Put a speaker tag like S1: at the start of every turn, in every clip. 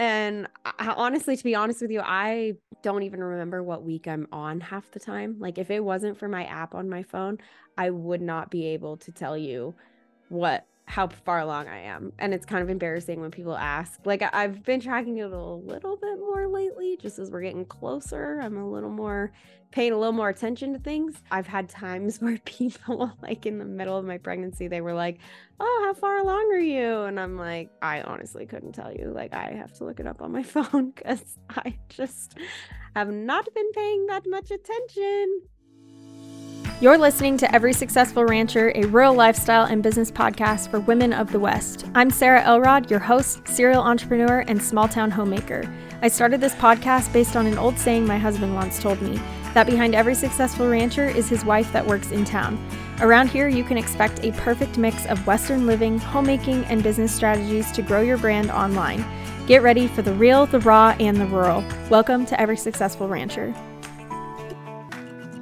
S1: And I, honestly, to be honest with you, I don't even remember what week I'm on half the time. Like, if it wasn't for my app on my phone, I would not be able to tell you what how far along I am. And it's kind of embarrassing when people ask. Like I've been tracking it a little bit more lately, just as we're getting closer. I'm a little more paying a little more attention to things. I've had times where people like in the middle of my pregnancy, they were like, Oh, how far along are you? And I'm like, I honestly couldn't tell you. Like I have to look it up on my phone because I just have not been paying that much attention.
S2: You're listening to Every Successful Rancher, a rural lifestyle and business podcast for women of the West. I'm Sarah Elrod, your host, serial entrepreneur, and small town homemaker. I started this podcast based on an old saying my husband once told me that behind every successful rancher is his wife that works in town. Around here, you can expect a perfect mix of Western living, homemaking, and business strategies to grow your brand online. Get ready for the real, the raw, and the rural. Welcome to Every Successful Rancher.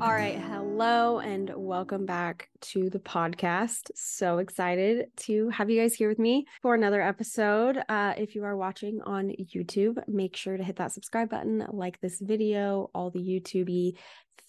S1: All right. Hello and welcome back to the podcast. So excited to have you guys here with me for another episode. Uh, if you are watching on YouTube, make sure to hit that subscribe button, like this video, all the YouTubey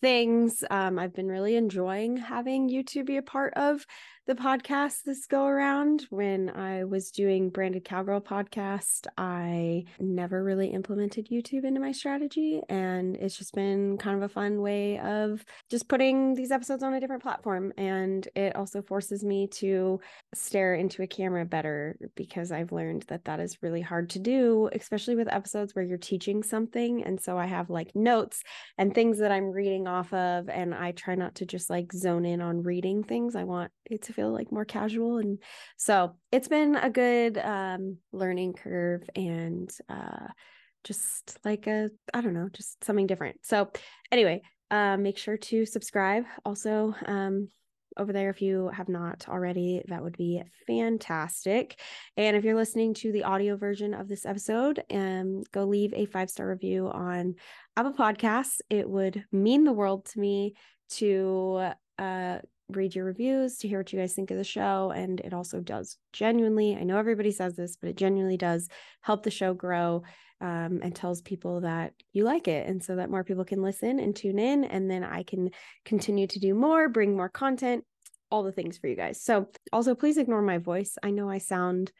S1: things. Um, I've been really enjoying having YouTube be a part of the podcast this go around. When I was doing Branded Cowgirl podcast, I never really implemented YouTube into my strategy. And it's just been kind of a fun way of just putting these episodes on a different platform. And it also forces me to stare into a camera better because I've learned that that is really hard to do, especially with episodes where you're teaching something. And so I have like notes and things that I'm reading off of. And I try not to just like zone in on reading things. I want it to feel like more casual and so it's been a good um learning curve and uh just like a i don't know just something different. So anyway uh, make sure to subscribe. Also um over there if you have not already that would be fantastic. And if you're listening to the audio version of this episode um go leave a five star review on apple podcasts. It would mean the world to me to uh read your reviews to hear what you guys think of the show. And it also does genuinely, I know everybody says this, but it genuinely does help the show grow um, and tells people that you like it. And so that more people can listen and tune in. And then I can continue to do more, bring more content, all the things for you guys. So also, please ignore my voice. I know I sound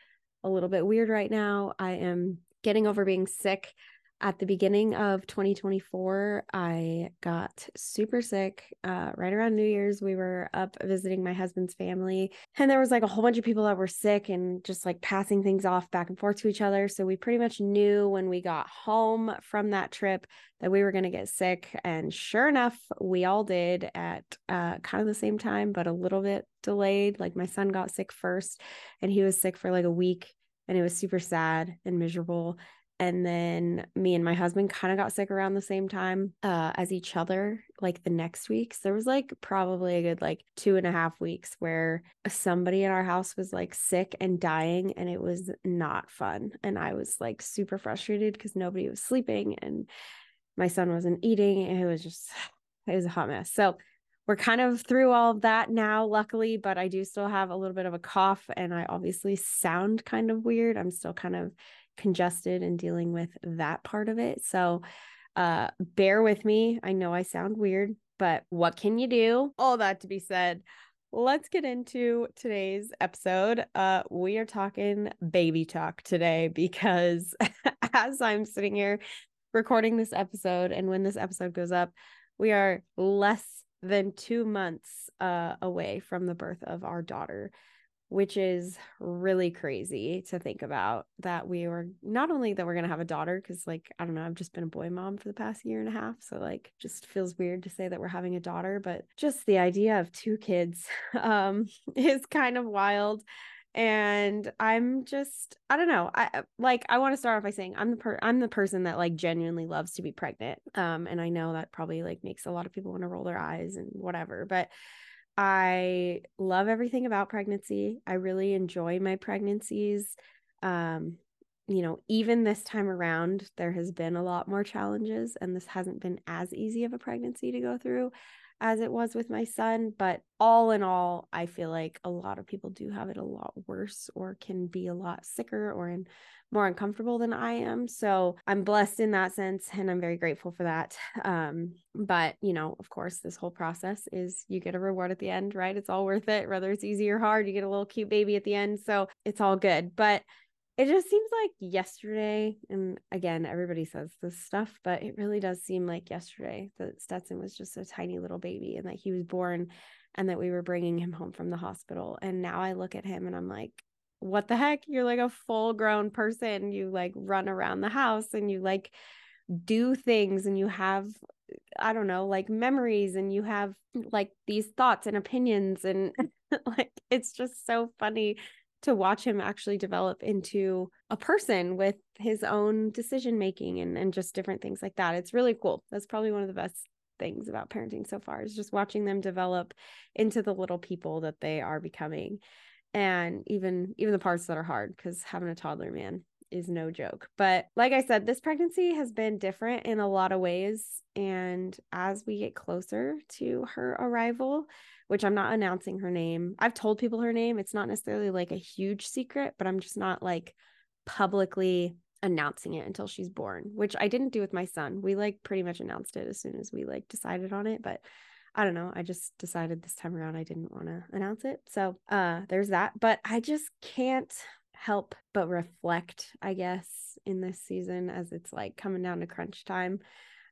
S1: a little bit weird right now. I am getting over being sick at the beginning of 2024, I got super sick. Uh, right around New Year's, we were up visiting my husband's family, and there was like a whole bunch of people that were sick and just like passing things off back and forth to each other. So we pretty much knew when we got home from that trip that we were going to get sick. And sure enough, we all did at uh, kind of the same time, but a little bit delayed. Like my son got sick first, and he was sick for like a week. And it was super sad and miserable and then me and my husband kind of got sick around the same time uh, as each other like the next week so there was like probably a good like two and a half weeks where somebody in our house was like sick and dying and it was not fun and i was like super frustrated because nobody was sleeping and my son wasn't eating and it was just it was a hot mess so we're kind of through all of that now, luckily, but I do still have a little bit of a cough and I obviously sound kind of weird. I'm still kind of congested and dealing with that part of it. So uh bear with me. I know I sound weird, but what can you do? All that to be said, let's get into today's episode. Uh we are talking baby talk today because as I'm sitting here recording this episode and when this episode goes up, we are less than 2 months uh away from the birth of our daughter which is really crazy to think about that we were not only that we're going to have a daughter because like i don't know i've just been a boy mom for the past year and a half so like just feels weird to say that we're having a daughter but just the idea of two kids um is kind of wild. And i'm just i don't know i like i want to start off by saying i'm the per i'm the person that like genuinely loves to be pregnant um and i know that probably like makes a lot of people want to roll their eyes and whatever but I love everything about pregnancy. I really enjoy my pregnancies. Um, you know, even this time around, there has been a lot more challenges, and this hasn't been as easy of a pregnancy to go through as it was with my son. But all in all, I feel like a lot of people do have it a lot worse or can be a lot sicker or in more uncomfortable than I am. So I'm blessed in that sense and I'm very grateful for that. Um, but you know, of course, this whole process is you get a reward at the end, right? It's all worth it, whether it's easy or hard, you get a little cute baby at the end. So it's all good. But it just seems like yesterday, and again, everybody says this stuff, but it really does seem like yesterday that Stetson was just a tiny little baby and that he was born and that we were bringing him home from the hospital. And now I look at him and I'm like, what the heck? You're like a full grown person. You like run around the house and you like do things and you have, I don't know, like memories and you have like these thoughts and opinions. And like it's just so funny to watch him actually develop into a person with his own decision making and, and just different things like that. It's really cool. That's probably one of the best things about parenting so far is just watching them develop into the little people that they are becoming and even even the parts that are hard because having a toddler man is no joke but like i said this pregnancy has been different in a lot of ways and as we get closer to her arrival which i'm not announcing her name i've told people her name it's not necessarily like a huge secret but i'm just not like publicly announcing it until she's born which i didn't do with my son we like pretty much announced it as soon as we like decided on it but I don't know. I just decided this time around I didn't want to announce it. So uh there's that. But I just can't help but reflect, I guess, in this season as it's like coming down to crunch time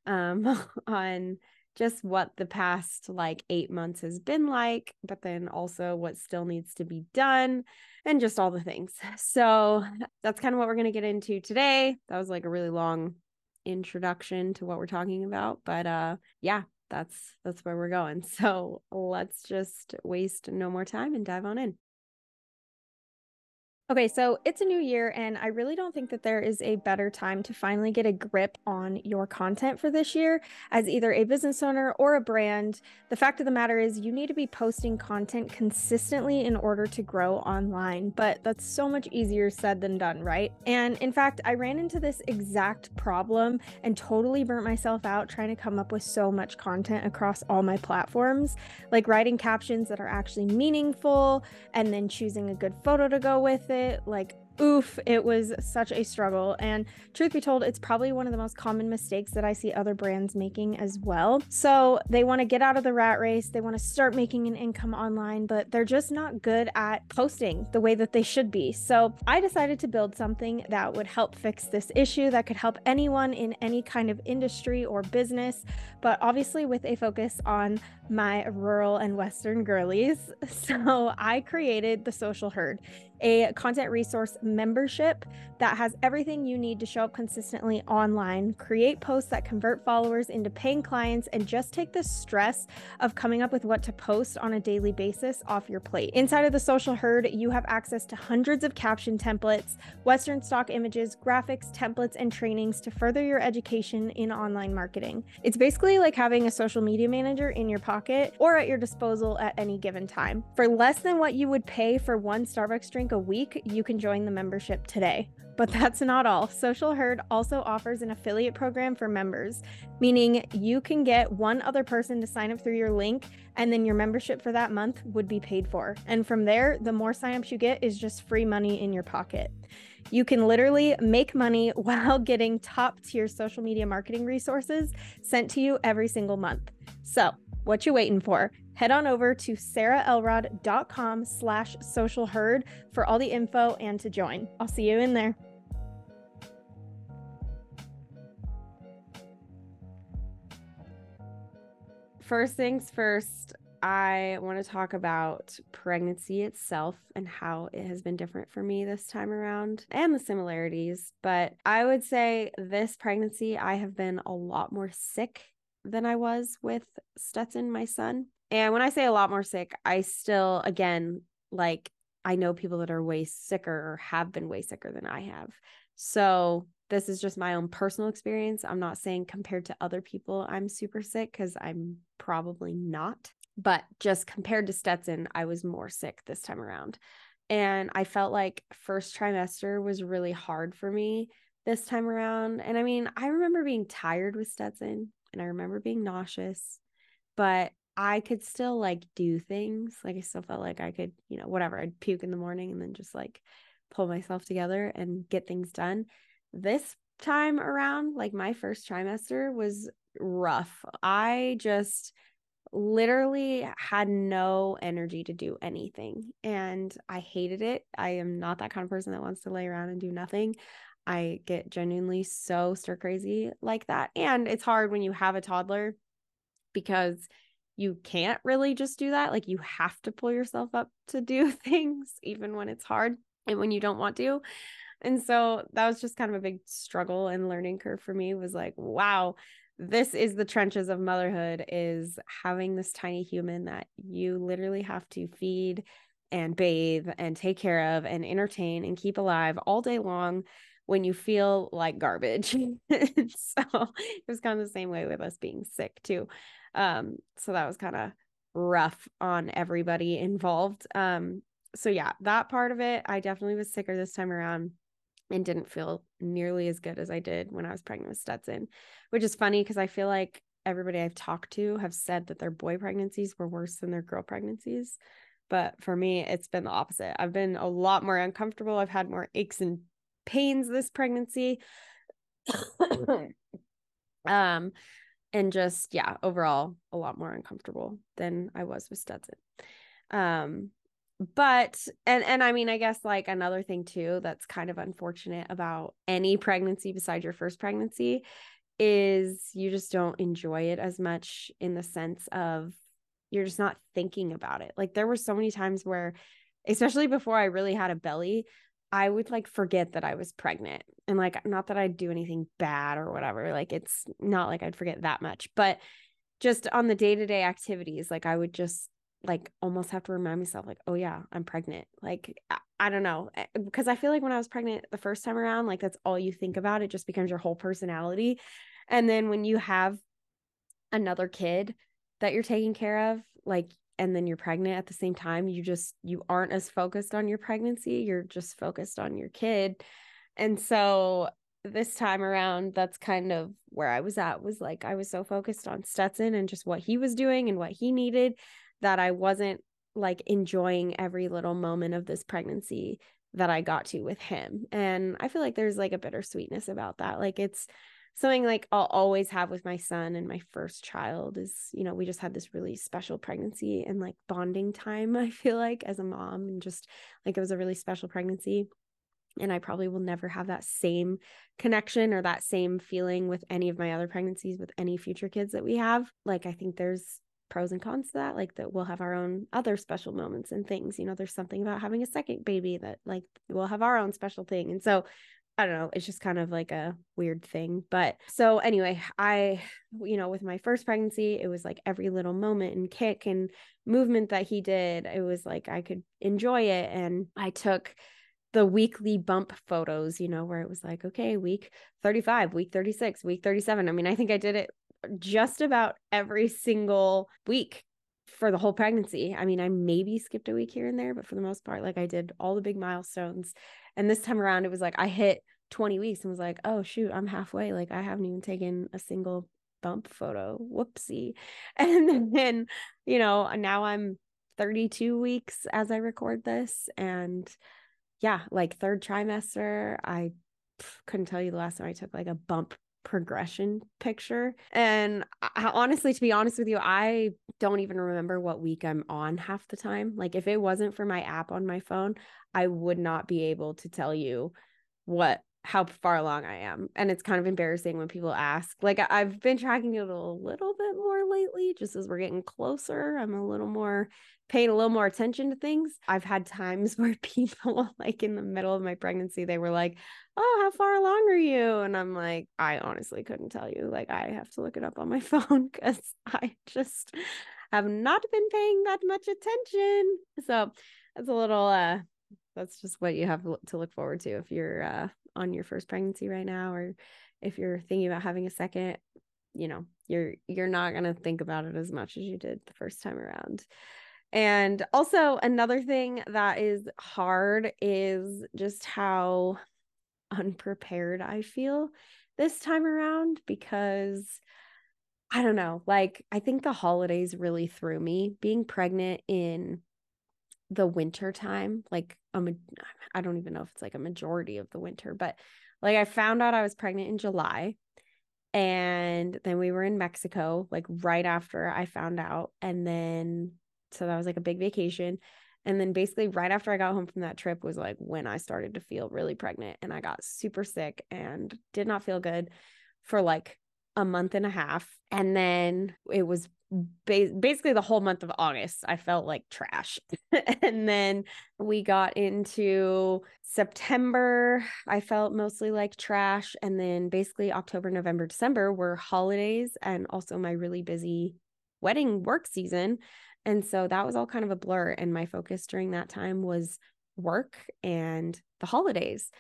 S1: um on just what the past like eight months has been like, but then also what still needs to be done and just all the things. So that's kind of what we're going to get into today. That was like a really long introduction to what we're talking about, but uh yeah, that's that's where we're going. So let's just waste no more time and dive on in.
S2: Okay, so it's a new year, and I really don't think that there is a better time to finally get a grip on your content for this year as either a business owner or a brand. The fact of the matter is, you need to be posting content consistently in order to grow online, but that's so much easier said than done, right? And in fact, I ran into this exact problem and totally burnt myself out trying to come up with so much content across all my platforms, like writing captions that are actually meaningful and then choosing a good photo to go with it it. Like oof, it was such a struggle. And truth be told, it's probably one of the most common mistakes that I see other brands making as well. So they want to get out of the rat race, they want to start making an income online, but they're just not good at posting the way that they should be. So I decided to build something that would help fix this issue, that could help anyone in any kind of industry or business, but obviously with a focus on my rural and Western girlies. So I created the Social Herd a content resource membership that has everything you need to show up consistently online, create posts that convert followers into paying clients, and just take the stress of coming up with what to post on a daily basis off your plate. Inside of the social herd, you have access to hundreds of caption templates, Western stock images, graphics, templates, and trainings to further your education in online marketing. It's basically like having a social media manager in your pocket or at your disposal at any given time. For less than what you would pay for one Starbucks drink a week, you can join the membership today. But that's not all. Social Herd also offers an affiliate program for members, meaning you can get one other person to sign up through your link, and then your membership for that month would be paid for. And from there, the more signups you get is just free money in your pocket. You can literally make money while getting top tier social media marketing resources sent to you every single month. So, what you waiting for? Head on over to sarahelrod.com slash social herd for all the info and to join. I'll see you in there.
S1: First things first, I want to talk about pregnancy itself and how it has been different for me this time around and the similarities. But I would say this pregnancy, I have been a lot more sick than I was with Stetson, my son. And when I say a lot more sick, I still, again, like I know people that are way sicker or have been way sicker than I have. So this is just my own personal experience. I'm not saying compared to other people, I'm super sick because I'm probably not. But just compared to Stetson, I was more sick this time around. And I felt like first trimester was really hard for me this time around. And I mean, I remember being tired with Stetson and I remember being nauseous, but I could still like do things. Like I still felt like I could, you know, whatever. I'd puke in the morning and then just like pull myself together and get things done. This time around, like my first trimester was rough. I just literally had no energy to do anything and I hated it. I am not that kind of person that wants to lay around and do nothing. I get genuinely so stir crazy like that. And it's hard when you have a toddler because you can't really just do that. Like you have to pull yourself up to do things, even when it's hard and when you don't want to. And so that was just kind of a big struggle and learning curve for me was like, wow, this is the trenches of motherhood is having this tiny human that you literally have to feed and bathe and take care of and entertain and keep alive all day long when you feel like garbage. so it was kind of the same way with us being sick too. Um, so that was kind of rough on everybody involved. Um, so yeah, that part of it, I definitely was sicker this time around and didn't feel nearly as good as I did when I was pregnant with Stetson, which is funny because I feel like everybody I've talked to have said that their boy pregnancies were worse than their girl pregnancies. But for me, it's been the opposite. I've been a lot more uncomfortable. I've had more aches and pains this pregnancy. um, and just, yeah, overall, a lot more uncomfortable than I was with Stetson. Um, but and and i mean i guess like another thing too that's kind of unfortunate about any pregnancy besides your first pregnancy is you just don't enjoy it as much in the sense of you're just not thinking about it like there were so many times where especially before i really had a belly i would like forget that i was pregnant and like not that i'd do anything bad or whatever like it's not like i'd forget that much but just on the day-to-day activities like i would just like almost have to remind myself like oh yeah i'm pregnant. Like I, I, don't know because eh, i feel like when i was pregnant the first time around like that's all you think about it just becomes your whole personality and then when you have another kid that you're taking care of like and then you're pregnant at the same time you just you aren't as focused on your pregnancy you're just focused on your kid and so this time around that's kind of where i was at was like i was so focused on stetson and just what he was doing and what he needed that I wasn't like enjoying every little moment of this pregnancy that I got to with him. And I feel like there's like a bittersweetness about that. Like it's something like I'll always have with my son and my first child is, you know, we just had this really special pregnancy and like bonding time, I feel like as a mom and just like it was a really special pregnancy. And I probably will never have that same connection or that same feeling with any of my other pregnancies with any future kids that we have. Like I think there's pros and cons to that like that we'll have our own other special moments and things you know there's something about having a second baby that like we'll have our own special thing and so I don't know, it's just kind of like a weird thing. But so anyway, I, you know, with my first pregnancy, it was like every little moment and kick and movement that he did, it was like I could enjoy it. And I took the weekly bump photos, you know, where it was like, okay, week 35, week 36, week 37. I mean, I think I did it just about every single week for the whole pregnancy. I mean, I maybe skipped a week here and there, but for the most part, like I did all the big milestones. And this time around, it was like I hit 20 weeks and was like, oh, shoot, I'm halfway. Like I haven't even taken a single bump photo. Whoopsie. And then, you know, uh, now I'm 32 weeks as I record this. And yeah, like third trimester, I couldn't tell you the last time I took like a bump progression picture. And I, honestly, to be honest with you, I don't even remember what week I'm on half the time. Like, if it wasn't for my app on my phone, I would not be able to tell you what how far along I am. And it's kind of embarrassing when people ask. Like I've been tracking it a little bit more lately, just as we're getting closer. I'm a little more paying a little more attention to things. I've had times where people like in the middle of my pregnancy, they were like, Oh, how far along are you? And I'm like, I honestly couldn't tell you. Like I have to look it up on my phone because I just have not been paying that much attention. So that's a little uh that's just what you have to look forward to if you're uh, on your first pregnancy right now or if you're thinking about having a second you know you're you're not going to think about it as much as you did the first time around and also another thing that is hard is just how unprepared i feel this time around because I don't know. Like, I think the holidays really threw me. Being pregnant in the winter time, like, um, I don't even know if it's like a majority of the winter, but like, I found out I was pregnant in July. And then we were in Mexico, like, right after I found out. And then, so that was like a big vacation. And then basically, right after I got home from that trip, was like when I started to feel really pregnant and I got super sick and did not feel good for like a month and a half. And then it was ba- basically the whole month of August. I felt like trash. and then we got into September. I felt mostly like trash. And then basically October, November, December were holidays and also my really busy wedding work season. And so that was all kind of a blur. And my focus during that time was work and the holidays.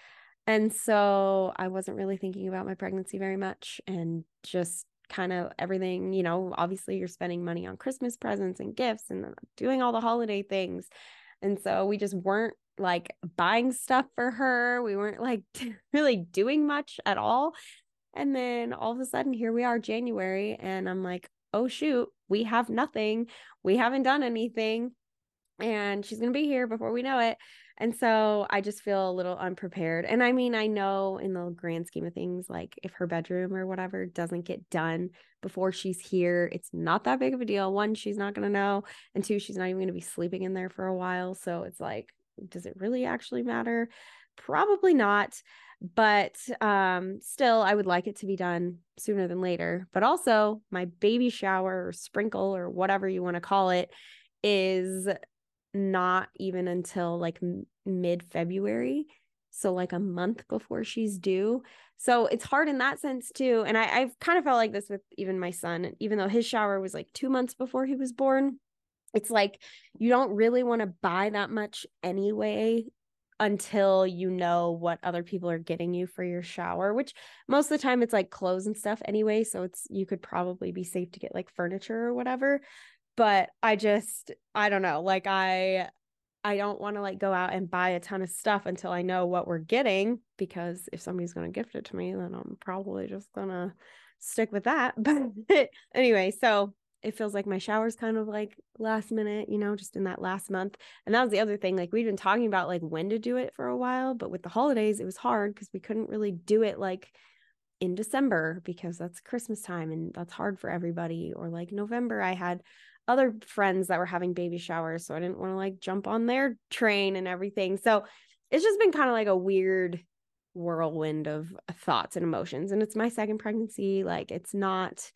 S1: And so I wasn't really thinking about my pregnancy very much and just kind of everything, you know, obviously you're spending money on Christmas presents and gifts and uh, doing all the holiday things. And so we just weren't like buying stuff for her. We weren't like really doing much at all. And then all of a sudden, here we are, January, and I'm like, oh, shoot, we have nothing. We haven't done anything. And she's going to be here before we know it. And so I just feel a little unprepared. And I mean, I know in the grand scheme of things, like if her bedroom or whatever doesn't get done before she's here, it's not that big of a deal. One, she's not going to know. And two, she's not even going to be sleeping in there for a while. So it's like, does it really actually matter? Probably not. But um, still, I would like it to be done sooner than later. But also, my baby shower or sprinkle or whatever you want to call it is not even until like mid February. So, like a month before she's due. So, it's hard in that sense too. And I, I've kind of felt like this with even my son, even though his shower was like two months before he was born. It's like you don't really want to buy that much anyway until you know what other people are getting you for your shower, which most of the time it's like clothes and stuff anyway. So it's you could probably be safe to get like furniture or whatever but I just I don't know. Like I I don't want to like go out and buy a ton of stuff until I know what we're getting because if somebody's going to gift it to me, then I'm probably just going to stick with that. But anyway, so it feels like my shower's kind of like last minute, you know, just in that last month. And that was the other thing. Like we've been talking about like when to do it for a while, but with the holidays, it was hard because we couldn't really do it like in December because that's Christmas time and that's hard for everybody. Or like November, I had other friends that were having baby showers. So I didn't want to like jump on their train and everything. So it's just been kind of like a weird whirlwind of thoughts and emotions. And it's my second pregnancy. Like it's not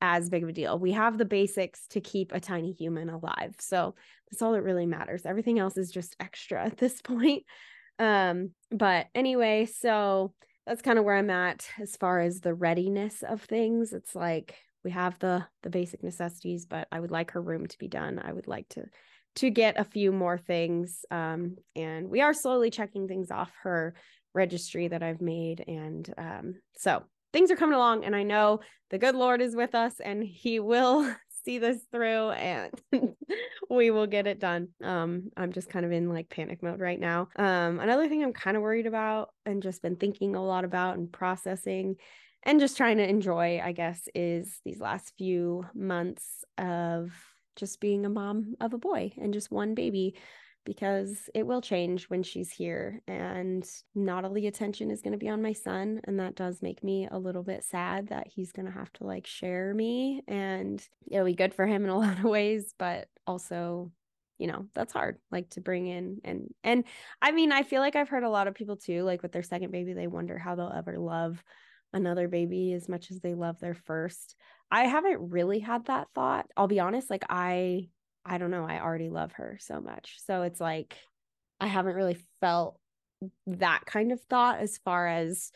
S1: as big of a deal. We have the basics to keep a tiny human alive. So that's all that really matters. Everything else is just extra at this point. Um, but anyway, so that's kind of where I'm at as far as the readiness of things. It's like we have the the basic necessities but i would like her room to be done. I would like to to get a few more things um, and we are slowly checking things off her registry that i've made and um, so things are coming along and i know the good lord is with us and he will see this through and we will get it done. Um i'm just kind of in like panic mode right now. Um another thing i'm kind of worried about and just been thinking a lot about and processing and just trying to enjoy, I guess, is these last few months of just being a mom of a boy and just one baby because it will change when she's here and not all the attention is going to be on my son and that does make me a little bit sad that he's going to have to like share me and it'll be good for him in a lot of ways but also you know that's hard like to bring in and and i mean i feel like i've heard a lot of people too like with their second baby they wonder how they'll ever love another baby as much as they love their first. I haven't really had that thought. I'll be honest, like I I don't know, I already love her so much. So it's like I haven't really felt that kind of thought as far as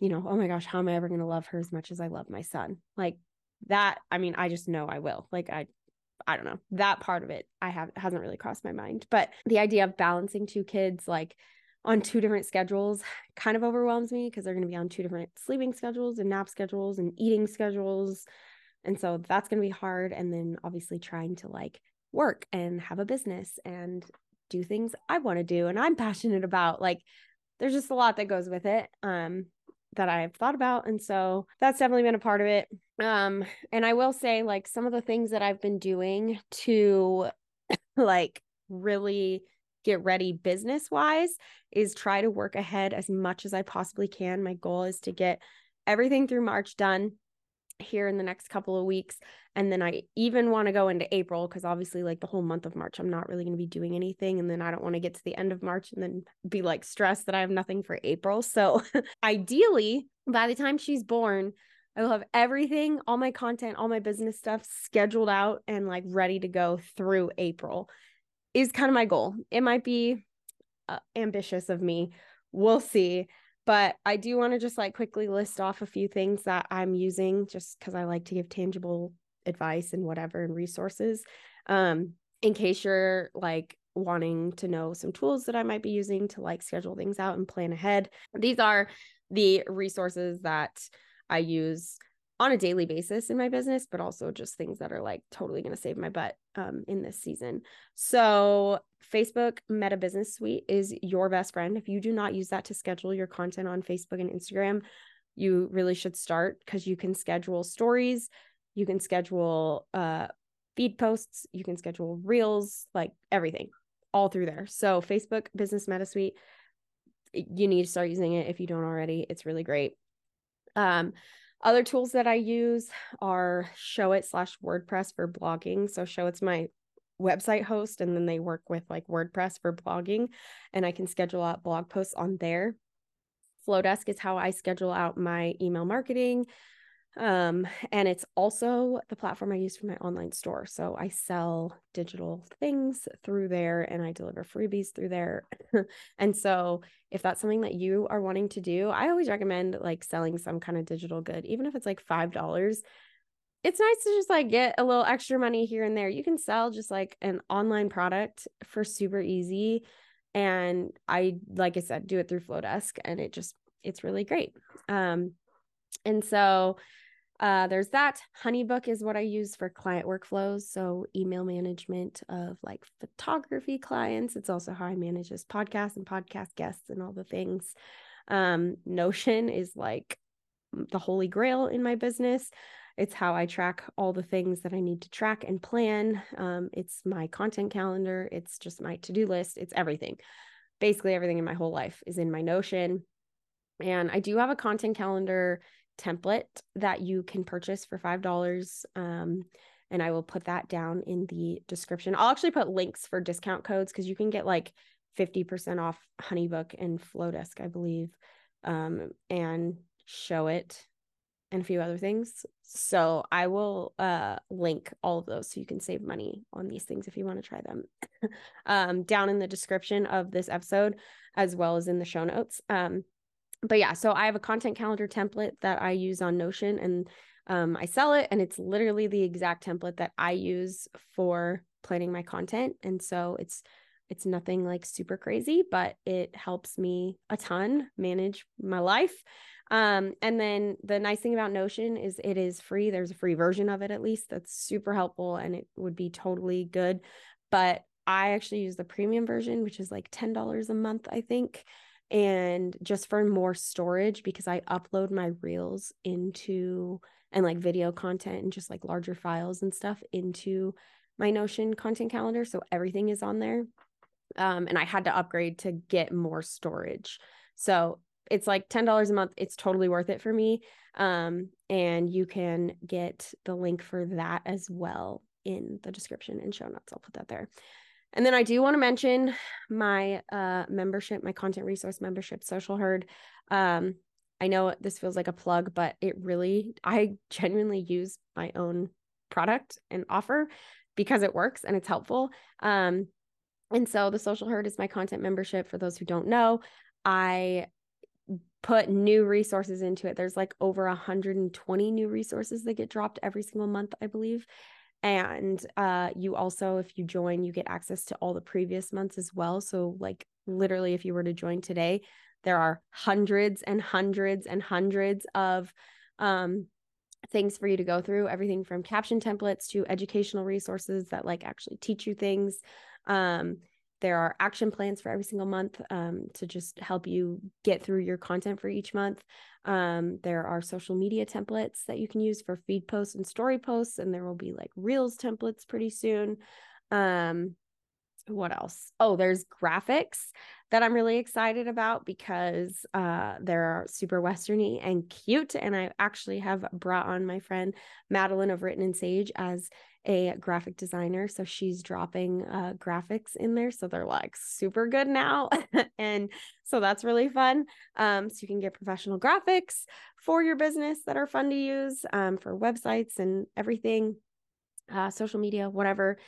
S1: you know, oh my gosh, how am I ever going to love her as much as I love my son? Like that, I mean, I just know I will. Like I I don't know. That part of it I have hasn't really crossed my mind. But the idea of balancing two kids like on two different schedules kind of overwhelms me because they're going to be on two different sleeping schedules and nap schedules and eating schedules. And so that's going to be hard. And then obviously trying to like work and have a business and do things I want to do and I'm passionate about. Like there's just a lot that goes with it um, that I've thought about. And so that's definitely been a part of it. Um, and I will say, like, some of the things that I've been doing to like really get ready business wise is try to work ahead as much as I possibly can. My goal is to get everything through March done here in the next couple of weeks. And then I even want to go into April because obviously, like the whole month of March, I'm not really going to be doing anything. And then I don't want to get to the end of March and then be like stressed that I have nothing for April. So ideally, by the time she's born, I will have everything, all my content, all my business stuff scheduled out and like ready to go through April is kind of my goal. It might be uh, ambitious of me. We'll see. But I do want to just like quickly list off a few things that I'm using just because I like to give tangible advice and whatever and resources. Um, in case you're like wanting to know some tools that I might be using to like schedule things out and plan ahead. These are the resources that I use on a daily basis in my business, but also just things that are like totally going to save my butt um, in this season. So, Facebook Meta Business Suite is your best friend. If you do not use that to schedule your content on Facebook and Instagram, you really should start because you can schedule stories, you can schedule uh, feed posts, you can schedule reels, like everything all through there. So, Facebook Business Meta Suite, you need to start using it if you don't already. It's really great. Um, other tools that I use are Showit slash WordPress for blogging. So Showit's my website host, and then they work with like WordPress for blogging, and I can schedule out blog posts on there. Flodesk is how I schedule out my email marketing, um, and it's also the platform I use for my online store. So I sell digital things through there and I deliver freebies through there. and so if that's something that you are wanting to do, I always recommend like selling some kind of digital good, even if it's like $5. It's nice to just like get a little extra money here and there. You can sell just like an online product for super easy. And I, like I said, do it through Flodesk and it just, it's really great. Um, and so uh, there's that. Honeybook is what I use for client workflows. So, email management of like photography clients. It's also how I manage this podcast and podcast guests and all the things. Um, Notion is like the holy grail in my business. It's how I track all the things that I need to track and plan. Um, it's my content calendar. It's just my to do list. It's everything. Basically, everything in my whole life is in my Notion. And I do have a content calendar template that you can purchase for $5. Um, and I will put that down in the description. I'll actually put links for discount codes because you can get like 50% off Honeybook and Flodesk, I believe, um, and Showit and a few other things. So I will uh, link all of those so you can save money on these things if you want to try them um, down in the description of this episode, as well as in the show notes. Um, but yeah, so I have a content calendar template that I use on Notion and um, I sell it, and it's literally the exact template that I use for planning my content. And so it's it's nothing like super crazy, but it helps me a ton manage my life. Um, and then the nice thing about Notion is it is free. There's a free version of it at least that's super helpful and it would be totally good. But I actually use the premium version, which is like $10 a month, I think and just for more storage because I upload my reels into and like video content and just like larger files and stuff into my Notion content calendar. So everything is on there. Um, and I had to upgrade to get more storage. So it's like $10 a month. It's totally worth it for me. Um, and you can get the link for that as well in the description and show notes. I'll put that there. And then I do want to mention my uh, membership, my content resource membership, Social Herd. Um, I know this feels like a plug, but it really, I genuinely use my own product and offer because it works and it's helpful. Um, and so the Social Herd is my content membership. For those who don't know, I put new resources into it. There's like over 120 new resources that get dropped every single month, I believe. And uh, you also, if you join, you get access to all the previous months as well. So, like, literally, if you were to join today, there are hundreds and hundreds and hundreds of um, things for you to go through everything from caption templates to educational resources that like actually teach you things um, there are action plans for every single month um, to just help you get through your content for each month. Um, there are social media templates that you can use for feed posts and story posts, and there will be like Reels templates pretty soon. Um, what else? Oh, there's graphics that I'm really excited about because uh, they're super westerny and cute. And I actually have brought on my friend Madeline of Written in Sage as a graphic designer. So she's dropping uh, graphics in there. So they're like super good now. and so that's really fun. Um, so you can get professional graphics for your business that are fun to use um, for websites and everything, uh, social media, whatever.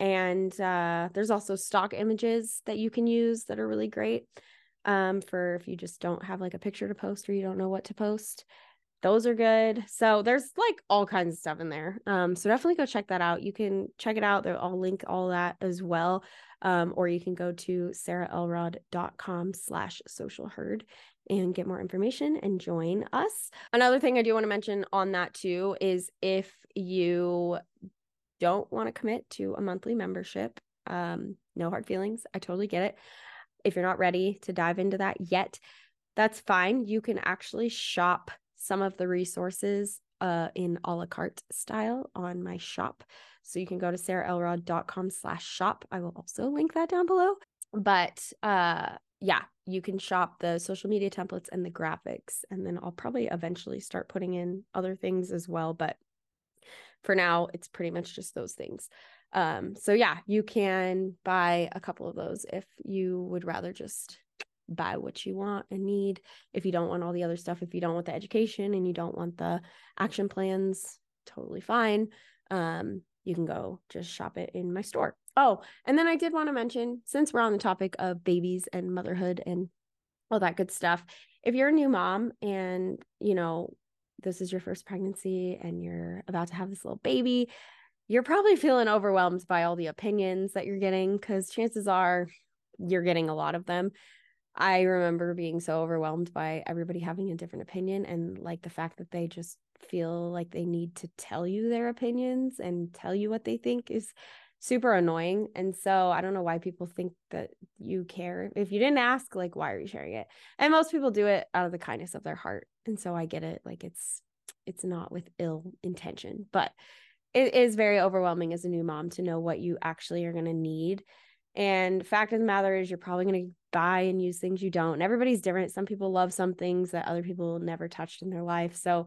S1: And uh, there's also stock images that you can use that are really great um, for if you just don't have like a picture to post or you don't know what to post. Those are good. So there's like all kinds of stuff in there. Um, so definitely go check that out. You can check it out. I'll link all that as well. Um, or you can go to sarahelrod.com slash social herd and get more information and join us. Another thing I do want to mention on that too is if you don't want to commit to a monthly membership, um, no hard feelings. I totally get it. If you're not ready to dive into that yet, that's fine. You can actually shop some of the resources uh, in a la carte style on my shop. So you can go to sarahelrod.com slash shop. I will also link that down below. But uh, yeah, you can shop the social media templates and the graphics. And then I'll probably eventually start putting in other things as well. But for now, it's pretty much just those things. Um, so yeah, you can buy a couple of those if you would rather just buy what you want and need. If you don't want all the other stuff, if you don't want the education and you don't want the action plans, totally fine. Um, you can go just shop it in my store. Oh, and then I did want to mention since we're on the topic of babies and motherhood and all that good stuff, if you're a new mom and you know this is your first pregnancy and you're about to have this little baby, you're probably feeling overwhelmed by all the opinions that you're getting because chances are you're getting a lot of them. I remember being so overwhelmed by everybody having a different opinion and like the fact that they just feel like they need to tell you their opinions and tell you what they think is super annoying. And so I don't know why people think that you care. If you didn't ask, like, why are you sharing it? And most people do it out of the kindness of their heart. And so I get it. Like it's it's not with ill intention, but it is very overwhelming as a new mom to know what you actually are going to need. And fact of the matter is you're probably going to buy and use things you don't. And everybody's different. Some people love some things that other people never touched in their life. So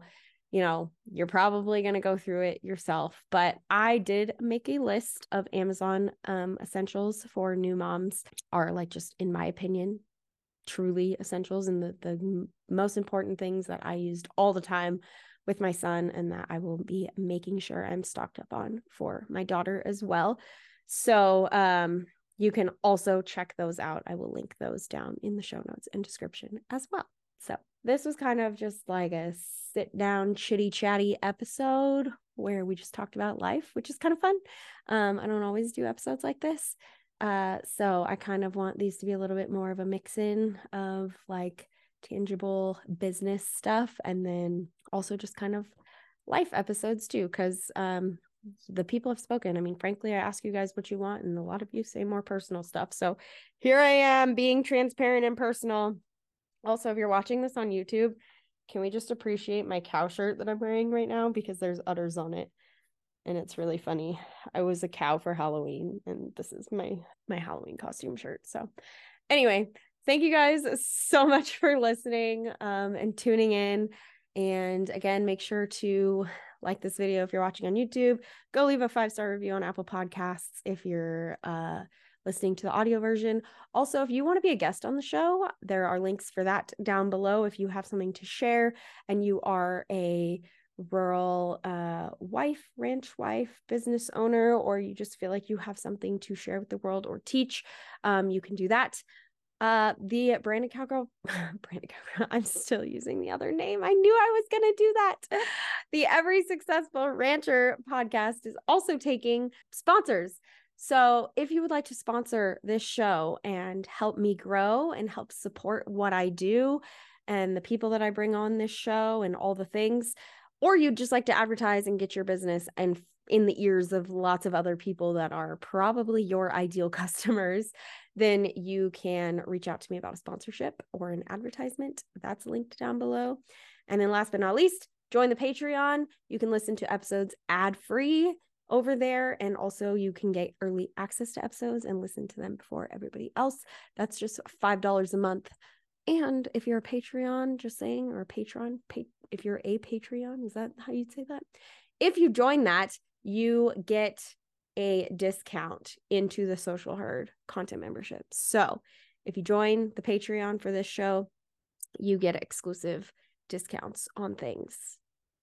S1: you know, you're probably going to go through it yourself. But I did make a list of Amazon um, essentials for new moms, are like just, in my opinion, truly essentials and the, the most important things that I used all the time with my son and that I will be making sure I'm stocked up on for my daughter as well. So, um, you can also check those out. I will link those down in the show notes and description as well. So, this was kind of just like a sit down, chitty chatty episode where we just talked about life, which is kind of fun. Um, I don't always do episodes like this. Uh, so I kind of want these to be a little bit more of a mix in of like tangible business stuff and then also just kind of life episodes too, because um, the people have spoken. I mean, frankly, I ask you guys what you want, and a lot of you say more personal stuff. So here I am being transparent and personal. Also, if you're watching this on YouTube, can we just appreciate my cow shirt that I'm wearing right now because there's udders on it and it's really funny. I was a cow for Halloween and this is my my Halloween costume shirt. So anyway, thank you guys so much for listening um and tuning in and again make sure to like this video if you're watching on YouTube, go leave a 5-star review on Apple Podcasts if you're uh listening to the audio version. Also, if you want to be a guest on the show, there are links for that down below. If you have something to share and you are a rural uh, wife, ranch wife, business owner, or you just feel like you have something to share with the world or teach, um, you can do that. Uh, the Branded Cowgirl, Branded Cowgirl, I'm still using the other name. I knew I was going to do that. The Every Successful Rancher podcast is also taking sponsors. So, if you would like to sponsor this show and help me grow and help support what I do and the people that I bring on this show and all the things, or you'd just like to advertise and get your business and in the ears of lots of other people that are probably your ideal customers, then you can reach out to me about a sponsorship or an advertisement. That's linked down below. And then last but not least, join the Patreon. You can listen to episodes ad free over there. And also, you can get early access to episodes and listen to them before everybody else. That's just $5 a month. And if you're a Patreon, just saying, or a patron, pa- if you're a Patreon, is that how you'd say that? If you join that, you get a discount into the social herd content membership. So if you join the Patreon for this show, you get exclusive discounts on things.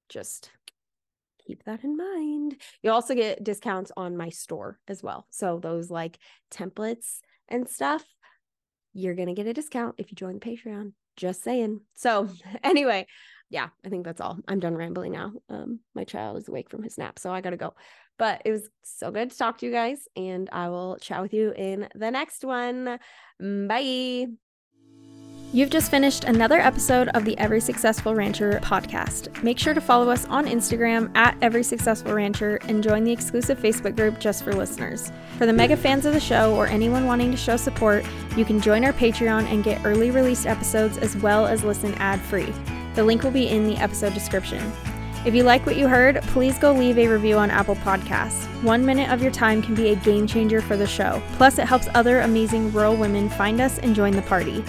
S1: Just keep that in mind. You also get discounts on my store as well. So those like templates and stuff, you're going to get a discount if you join the Patreon. Just saying. So, anyway, yeah, I think that's all. I'm done rambling now. Um, my child is awake from his nap, so I got to go. But it was so good to talk to you guys, and I will chat with you in the next one. Bye.
S2: You've just finished another episode of the Every Successful Rancher podcast. Make sure to follow us on Instagram at Every Successful Rancher and join the exclusive Facebook group just for listeners. For the mega fans of the show or anyone wanting to show support, you can join our Patreon and get early released episodes as well as listen ad free. The link will be in the episode description. If you like what you heard, please go leave a review on Apple Podcasts. One minute of your time can be a game changer for the show. Plus, it helps other amazing rural women find us and join the party.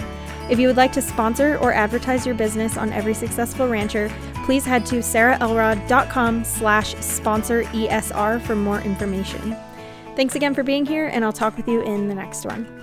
S2: If you would like to sponsor or advertise your business on Every Successful Rancher, please head to sarahelrod.com slash sponsor ESR for more information. Thanks again for being here, and I'll talk with you in the next one.